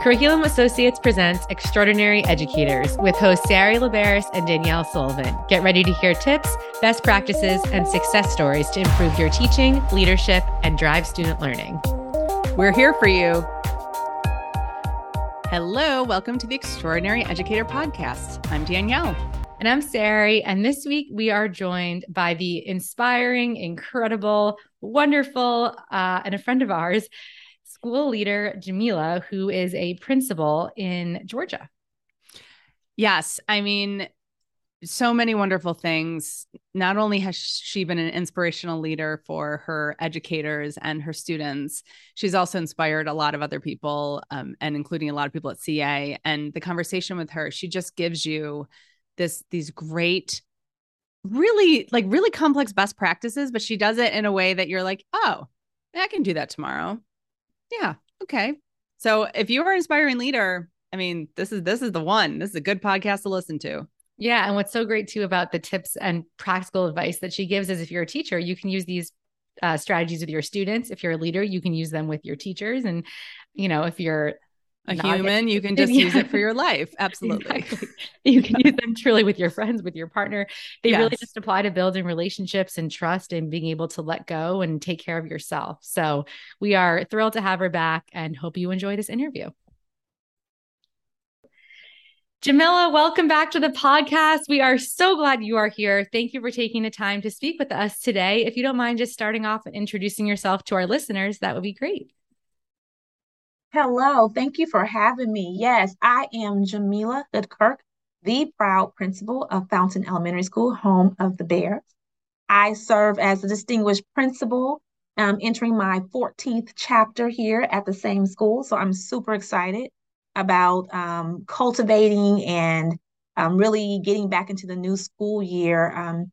Curriculum Associates presents Extraordinary Educators with hosts Sari Laberis and Danielle Sullivan. Get ready to hear tips, best practices, and success stories to improve your teaching, leadership, and drive student learning. We're here for you. Hello, welcome to the Extraordinary Educator Podcast. I'm Danielle. And I'm Sari. And this week we are joined by the inspiring, incredible, wonderful, uh, and a friend of ours, school leader Jamila, who is a principal in Georgia. Yes. I mean, so many wonderful things. Not only has she been an inspirational leader for her educators and her students, she's also inspired a lot of other people, um, and including a lot of people at CA. And the conversation with her, she just gives you this these great, really like really complex best practices, but she does it in a way that you're like, oh, I can do that tomorrow. Yeah. Okay. So if you are an inspiring leader, I mean, this is this is the one. This is a good podcast to listen to. Yeah. And what's so great too about the tips and practical advice that she gives is if you're a teacher, you can use these uh, strategies with your students. If you're a leader, you can use them with your teachers. And, you know, if you're a human, you can just yeah. use it for your life. Absolutely. Exactly. You can use them truly with your friends, with your partner. They yes. really just apply to building relationships and trust and being able to let go and take care of yourself. So we are thrilled to have her back and hope you enjoy this interview. Jamila, welcome back to the podcast. We are so glad you are here. Thank you for taking the time to speak with us today. If you don't mind just starting off and introducing yourself to our listeners, that would be great. Hello, thank you for having me. Yes, I am Jamila Goodkirk, the proud principal of Fountain Elementary School, home of the Bears. I serve as a distinguished principal, um, entering my 14th chapter here at the same school. So I'm super excited about um, cultivating and um, really getting back into the new school year um,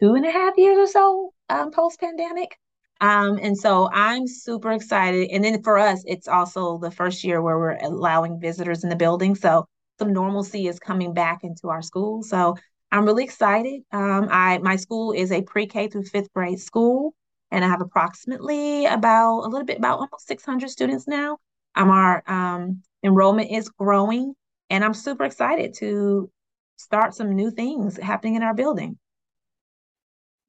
two and a half years or so um, post pandemic. Um, and so I'm super excited. And then for us, it's also the first year where we're allowing visitors in the building. So some normalcy is coming back into our school. So I'm really excited. Um, I my school is a pre-K through fifth grade school, and I have approximately about a little bit about almost 600 students now. Um, our um, enrollment is growing, and I'm super excited to start some new things happening in our building.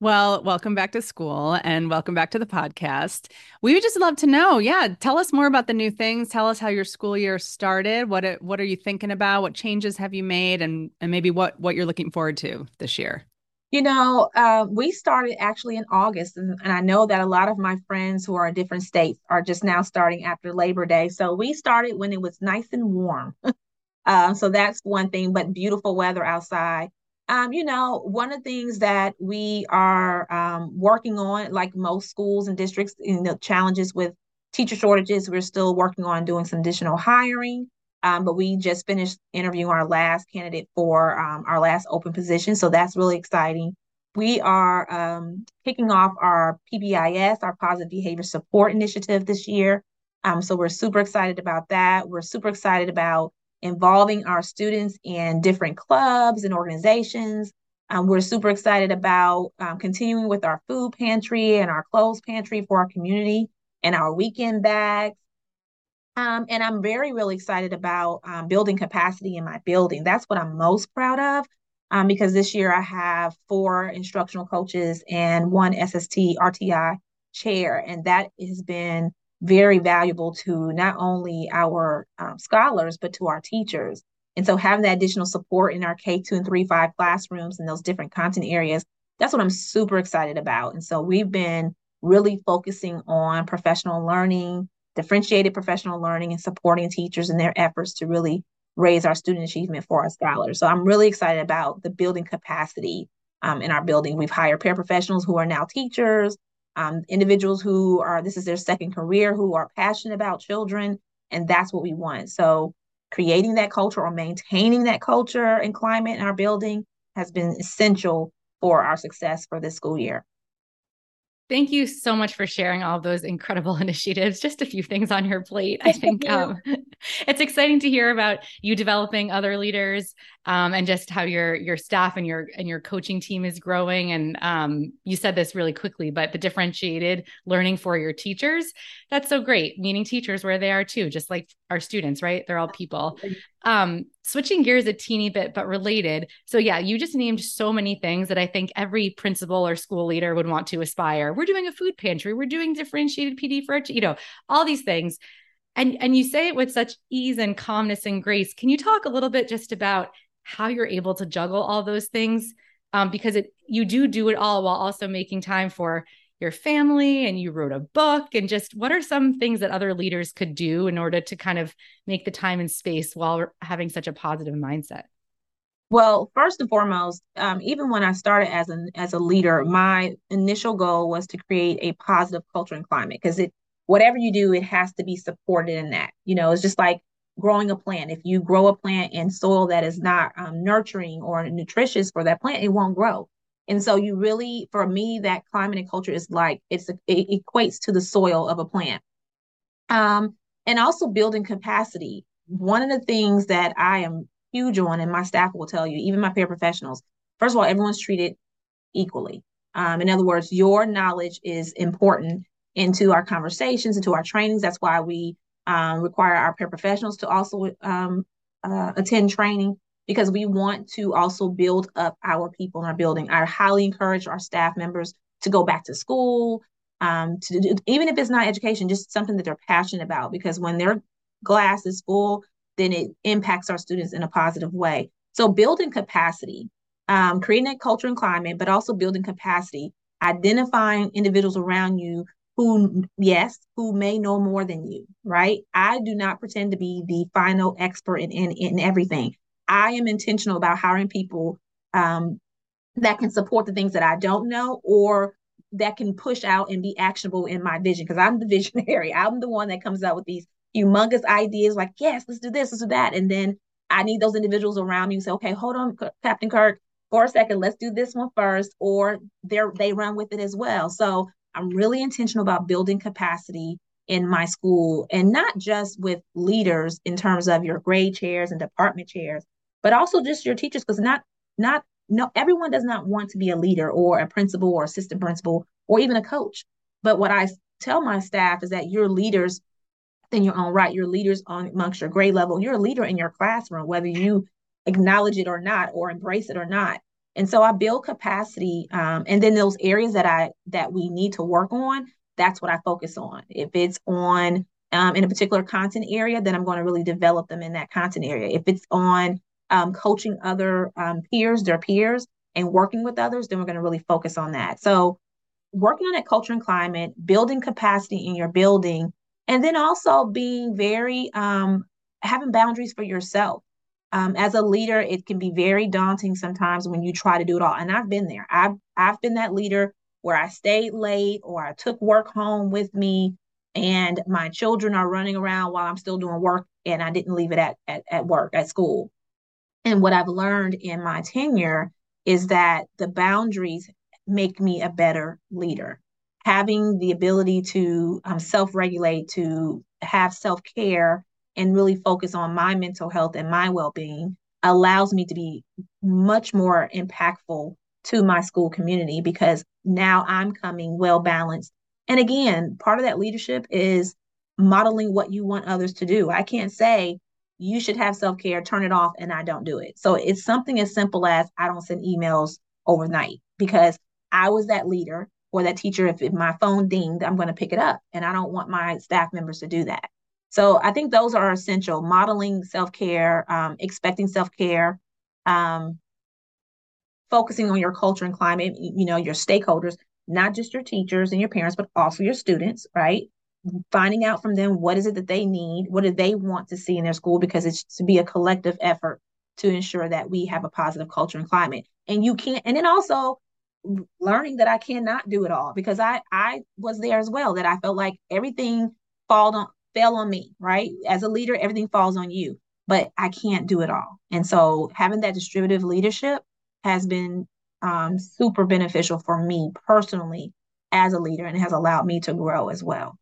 Well, welcome back to school and welcome back to the podcast. We would just love to know, yeah, tell us more about the new things. Tell us how your school year started. What what are you thinking about? What changes have you made, and and maybe what what you're looking forward to this year? You know, uh, we started actually in August, and, and I know that a lot of my friends who are in different states are just now starting after Labor Day. So we started when it was nice and warm. uh, so that's one thing, but beautiful weather outside. Um, you know, one of the things that we are um, working on, like most schools and districts, you know, challenges with teacher shortages, we're still working on doing some additional hiring. Um, but we just finished interviewing our last candidate for um, our last open position. So that's really exciting. We are um, kicking off our PBIS, our Positive Behavior Support Initiative this year. Um, so we're super excited about that. We're super excited about involving our students in different clubs and organizations. Um, we're super excited about um, continuing with our food pantry and our clothes pantry for our community and our weekend bags. Um, and I'm very, really excited about um, building capacity in my building. That's what I'm most proud of um, because this year I have four instructional coaches and one SST RTI chair. And that has been very valuable to not only our um, scholars, but to our teachers. And so having that additional support in our K2 and 3, 5 classrooms and those different content areas, that's what I'm super excited about. And so we've been really focusing on professional learning, differentiated professional learning, and supporting teachers in their efforts to really raise our student achievement for our scholars. So I'm really excited about the building capacity um, in our building. We've hired paraprofessionals who are now teachers um, individuals who are this is their second career who are passionate about children and that's what we want. So creating that culture or maintaining that culture and climate in our building has been essential for our success for this school year Thank you so much for sharing all those incredible initiatives. Just a few things on your plate. I think um, it's exciting to hear about you developing other leaders um, and just how your your staff and your and your coaching team is growing. And um, you said this really quickly, but the differentiated learning for your teachers that's so great. Meeting teachers where they are too, just like our students, right? They're all people. Um, switching gears a teeny bit, but related. So, yeah, you just named so many things that I think every principal or school leader would want to aspire. We're doing a food pantry, we're doing differentiated PD for, you know, all these things. And, and you say it with such ease and calmness and grace. Can you talk a little bit just about how you're able to juggle all those things? Um, because it you do do it all while also making time for your family and you wrote a book and just what are some things that other leaders could do in order to kind of make the time and space while having such a positive mindset? Well first and foremost um, even when i started as a as a leader my initial goal was to create a positive culture and climate because it whatever you do it has to be supported in that. You know it's just like growing a plant. If you grow a plant in soil that is not um, nurturing or nutritious for that plant it won't grow and so you really, for me, that climate and culture is like it's it equates to the soil of a plant. Um, and also building capacity. One of the things that I am huge on, and my staff will tell you, even my paraprofessionals, first of all, everyone's treated equally. Um, in other words, your knowledge is important into our conversations, into our trainings. That's why we um, require our paraprofessionals to also um, uh, attend training because we want to also build up our people in our building. I highly encourage our staff members to go back to school, um, to do, even if it's not education, just something that they're passionate about. Because when their glass is full, then it impacts our students in a positive way. So building capacity, um, creating that culture and climate, but also building capacity, identifying individuals around you who, yes, who may know more than you, right? I do not pretend to be the final expert in, in, in everything. I am intentional about hiring people um, that can support the things that I don't know or that can push out and be actionable in my vision because I'm the visionary. I'm the one that comes out with these humongous ideas like, yes, let's do this, let's do that. And then I need those individuals around me who say, okay, hold on, Captain Kirk, for a second, let's do this one first, or they they run with it as well. So I'm really intentional about building capacity in my school and not just with leaders in terms of your grade chairs and department chairs, but also just your teachers, because not not no everyone does not want to be a leader or a principal or assistant principal or even a coach. But what I tell my staff is that you're leaders in your own right. You're leaders on amongst your grade level. You're a leader in your classroom, whether you acknowledge it or not, or embrace it or not. And so I build capacity, um, and then those areas that I that we need to work on. That's what I focus on. If it's on um, in a particular content area, then I'm going to really develop them in that content area. If it's on um, coaching other um, peers, their peers, and working with others, then we're going to really focus on that. So, working on that culture and climate, building capacity in your building, and then also being very um, having boundaries for yourself. Um, as a leader, it can be very daunting sometimes when you try to do it all. And I've been there. I've I've been that leader where I stayed late or I took work home with me and my children are running around while I'm still doing work and I didn't leave it at, at, at work, at school. And what I've learned in my tenure is that the boundaries make me a better leader. Having the ability to um, self regulate, to have self care, and really focus on my mental health and my well being allows me to be much more impactful to my school community because now I'm coming well balanced. And again, part of that leadership is modeling what you want others to do. I can't say, you should have self care, turn it off, and I don't do it. So it's something as simple as I don't send emails overnight because I was that leader or that teacher. If, if my phone dinged, I'm going to pick it up, and I don't want my staff members to do that. So I think those are essential modeling self care, um, expecting self care, um, focusing on your culture and climate, you know, your stakeholders, not just your teachers and your parents, but also your students, right? Finding out from them what is it that they need, what do they want to see in their school, because it's to be a collective effort to ensure that we have a positive culture and climate. And you can't, and then also learning that I cannot do it all because I I was there as well. That I felt like everything fall on fell on me, right? As a leader, everything falls on you, but I can't do it all. And so having that distributive leadership has been um, super beneficial for me personally as a leader and has allowed me to grow as well.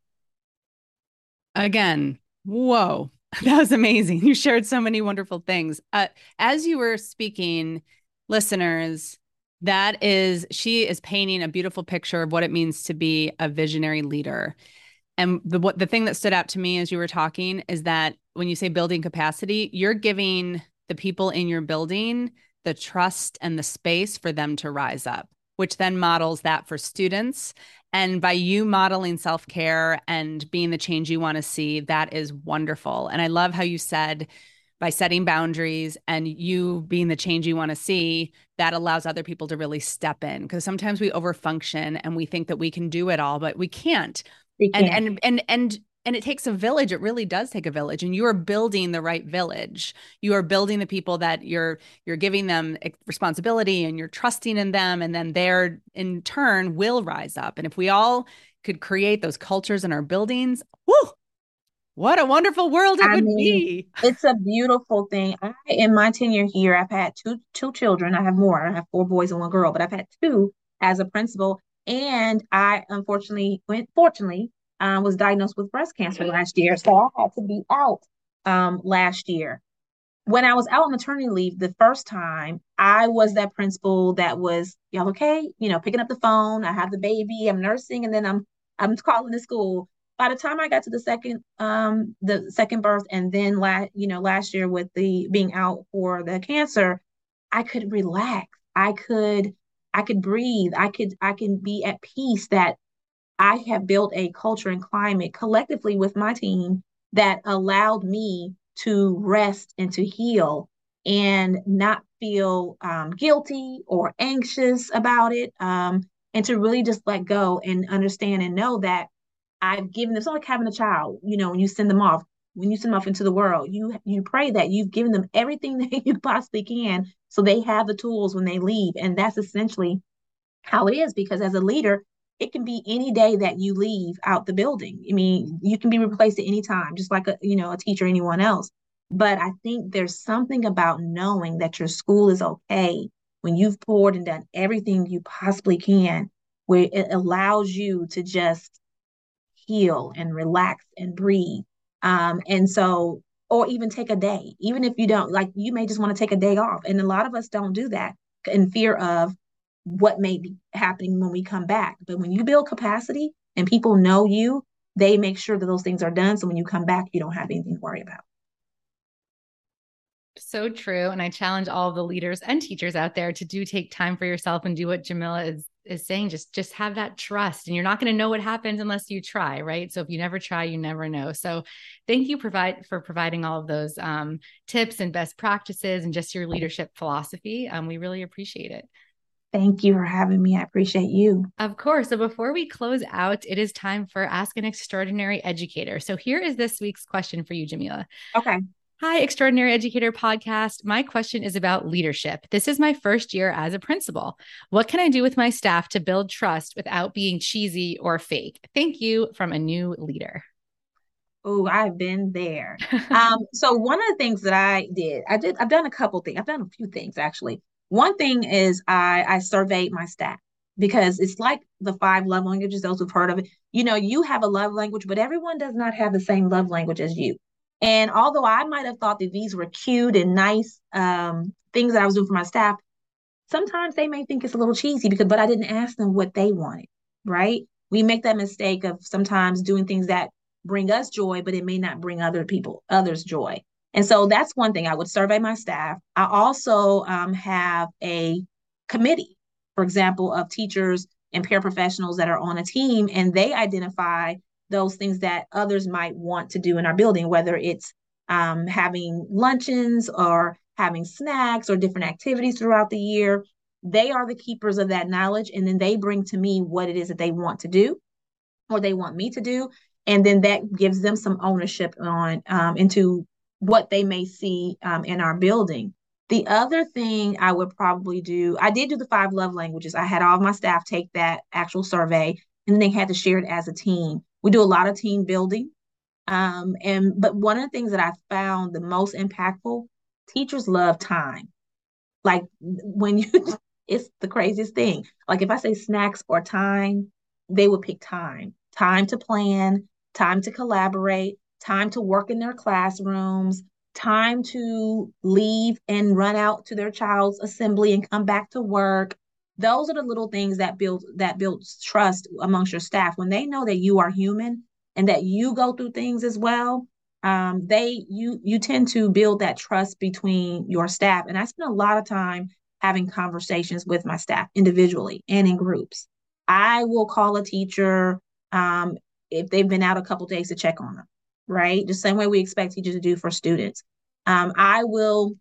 Again, whoa, that was amazing. You shared so many wonderful things. Uh, as you were speaking, listeners, that is, she is painting a beautiful picture of what it means to be a visionary leader. And the what the thing that stood out to me as you were talking is that when you say building capacity, you're giving the people in your building the trust and the space for them to rise up, which then models that for students. And by you modeling self care and being the change you want to see, that is wonderful. And I love how you said, by setting boundaries and you being the change you want to see, that allows other people to really step in. Because sometimes we overfunction and we think that we can do it all, but we can't. We can't. And and and and and it takes a village it really does take a village and you are building the right village you are building the people that you're you're giving them responsibility and you're trusting in them and then they're in turn will rise up and if we all could create those cultures in our buildings whoo what a wonderful world it I would mean, be. It's a beautiful thing. I, in my tenure here, I've had two two children. I have more. I have four boys and one girl, but I've had two as a principal. And I unfortunately, went, fortunately, um, was diagnosed with breast cancer last year. So I had to be out um, last year. When I was out on maternity leave the first time, I was that principal that was, y'all okay? You know, picking up the phone. I have the baby. I'm nursing, and then I'm I'm calling the school by the time I got to the second um the second birth and then last you know last year with the being out for the cancer, I could relax. I could I could breathe. I could I can be at peace that I have built a culture and climate collectively with my team that allowed me to rest and to heal and not feel um, guilty or anxious about it um, and to really just let go and understand and know that I've given them. It's like having a child. You know, when you send them off, when you send them off into the world, you you pray that you've given them everything that you possibly can, so they have the tools when they leave. And that's essentially how it is. Because as a leader, it can be any day that you leave out the building. I mean, you can be replaced at any time, just like a you know a teacher, anyone else. But I think there's something about knowing that your school is okay when you've poured and done everything you possibly can, where it allows you to just heal and relax and breathe. Um, and so, or even take a day, even if you don't like, you may just want to take a day off. And a lot of us don't do that in fear of what may be happening when we come back. But when you build capacity and people know you, they make sure that those things are done. So when you come back, you don't have anything to worry about. So true. And I challenge all the leaders and teachers out there to do take time for yourself and do what Jamila is is saying just just have that trust and you're not going to know what happens unless you try right so if you never try you never know so thank you provide for providing all of those um, tips and best practices and just your leadership philosophy um, we really appreciate it Thank you for having me. I appreciate you. Of course. So before we close out, it is time for Ask an Extraordinary Educator. So here is this week's question for you, Jamila. Okay. Hi, Extraordinary Educator Podcast. My question is about leadership. This is my first year as a principal. What can I do with my staff to build trust without being cheesy or fake? Thank you from a new leader. Oh, I've been there. um, so one of the things that I did, I did, I've done a couple things. I've done a few things actually. One thing is I I surveyed my staff because it's like the five love languages, those who've heard of it. You know, you have a love language, but everyone does not have the same love language as you. And although I might have thought that these were cute and nice um, things that I was doing for my staff, sometimes they may think it's a little cheesy because, but I didn't ask them what they wanted, right? We make that mistake of sometimes doing things that bring us joy, but it may not bring other people, others joy. And so that's one thing I would survey my staff. I also um, have a committee, for example, of teachers and paraprofessionals that are on a team, and they identify those things that others might want to do in our building, whether it's um, having luncheons or having snacks or different activities throughout the year. They are the keepers of that knowledge. And then they bring to me what it is that they want to do or they want me to do. And then that gives them some ownership on um, into what they may see um, in our building. The other thing I would probably do, I did do the five love languages. I had all of my staff take that actual survey and they had to share it as a team. We do a lot of team building. Um, and but one of the things that I found the most impactful, teachers love time. Like when you it's the craziest thing. Like if I say snacks or time, they would pick time, time to plan, time to collaborate, time to work in their classrooms, time to leave and run out to their child's assembly and come back to work. Those are the little things that build that builds trust amongst your staff when they know that you are human and that you go through things as well. Um, they you you tend to build that trust between your staff, and I spend a lot of time having conversations with my staff individually and in groups. I will call a teacher um, if they've been out a couple days to check on them right? The same way we expect teachers to do for students. Um, I will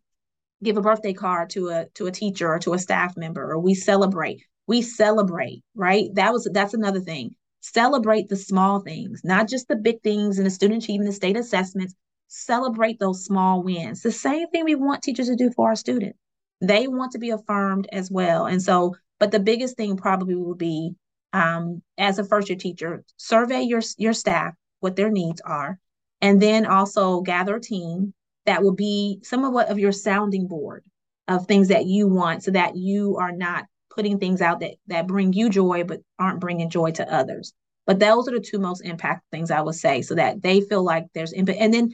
give a birthday card to a to a teacher or to a staff member, or we celebrate. We celebrate, right? That was that's another thing. Celebrate the small things, not just the big things and the student achievement, the state assessments. Celebrate those small wins. The same thing we want teachers to do for our students. They want to be affirmed as well. And so, but the biggest thing probably will be um, as a first year teacher, survey your your staff what their needs are and then also gather a team that will be some of what of your sounding board of things that you want so that you are not putting things out that that bring you joy but aren't bringing joy to others. But those are the two most impactful things i would say so that they feel like there's impact and then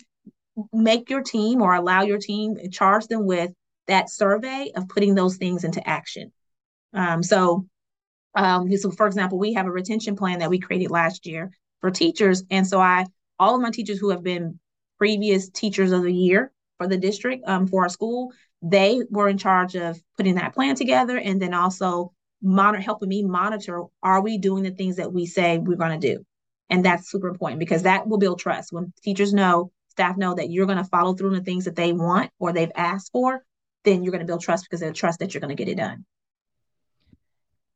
make your team or allow your team charge them with that survey of putting those things into action. Um, so um, so for example we have a retention plan that we created last year for teachers. And so i all of my teachers who have been previous teachers of the year for the district um, for our school, they were in charge of putting that plan together and then also monitor helping me monitor are we doing the things that we say we're going to do? And that's super important because that will build trust. When teachers know staff know that you're going to follow through on the things that they want or they've asked for then you're going to build trust because they trust that you're going to get it done.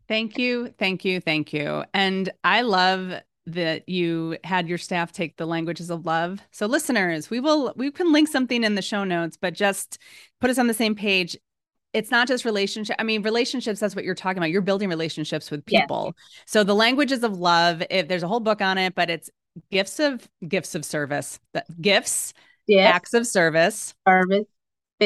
Thank you, thank you, thank you. And I love that you had your staff take the languages of love. So listeners, we will we can link something in the show notes, but just put us on the same page. It's not just relationship. I mean, relationships, that's what you're talking about. You're building relationships with people. Yes. So the languages of love, if there's a whole book on it, but it's gifts of gifts of service. Gifts, yes. acts of service, service,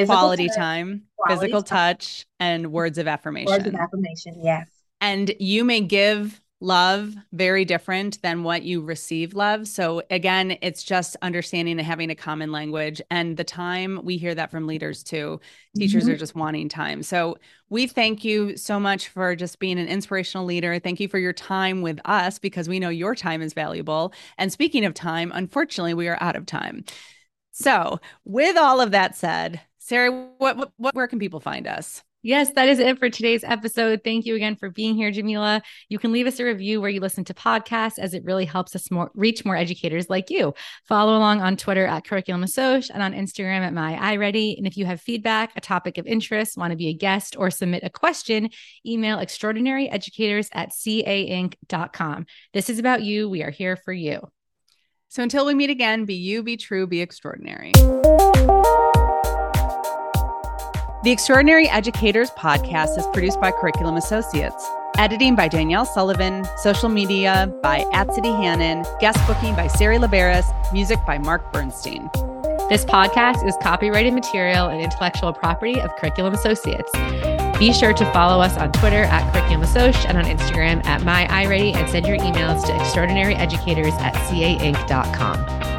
quality touch, time, quality physical time. touch, and words of affirmation. Words of affirmation, yes. And you may give love very different than what you receive love. So again, it's just understanding and having a common language and the time we hear that from leaders too. Teachers mm-hmm. are just wanting time. So we thank you so much for just being an inspirational leader. Thank you for your time with us because we know your time is valuable. And speaking of time, unfortunately, we are out of time. So, with all of that said, Sarah, what, what, what where can people find us? Yes, that is it for today's episode. Thank you again for being here, Jamila. You can leave us a review where you listen to podcasts as it really helps us more reach more educators like you. Follow along on Twitter at Curriculum Assoc and on Instagram at My iReady. And if you have feedback, a topic of interest, want to be a guest, or submit a question, email extraordinaryeducators at cainc.com. This is about you. We are here for you. So until we meet again, be you, be true, be extraordinary. The Extraordinary Educators podcast is produced by Curriculum Associates. Editing by Danielle Sullivan, social media by Atsity Hannon, guest booking by Sari Laberis, music by Mark Bernstein. This podcast is copyrighted material and intellectual property of Curriculum Associates. Be sure to follow us on Twitter at Curriculum Assoc and on Instagram at My iReady and send your emails to extraordinaryeducators at cainc.com.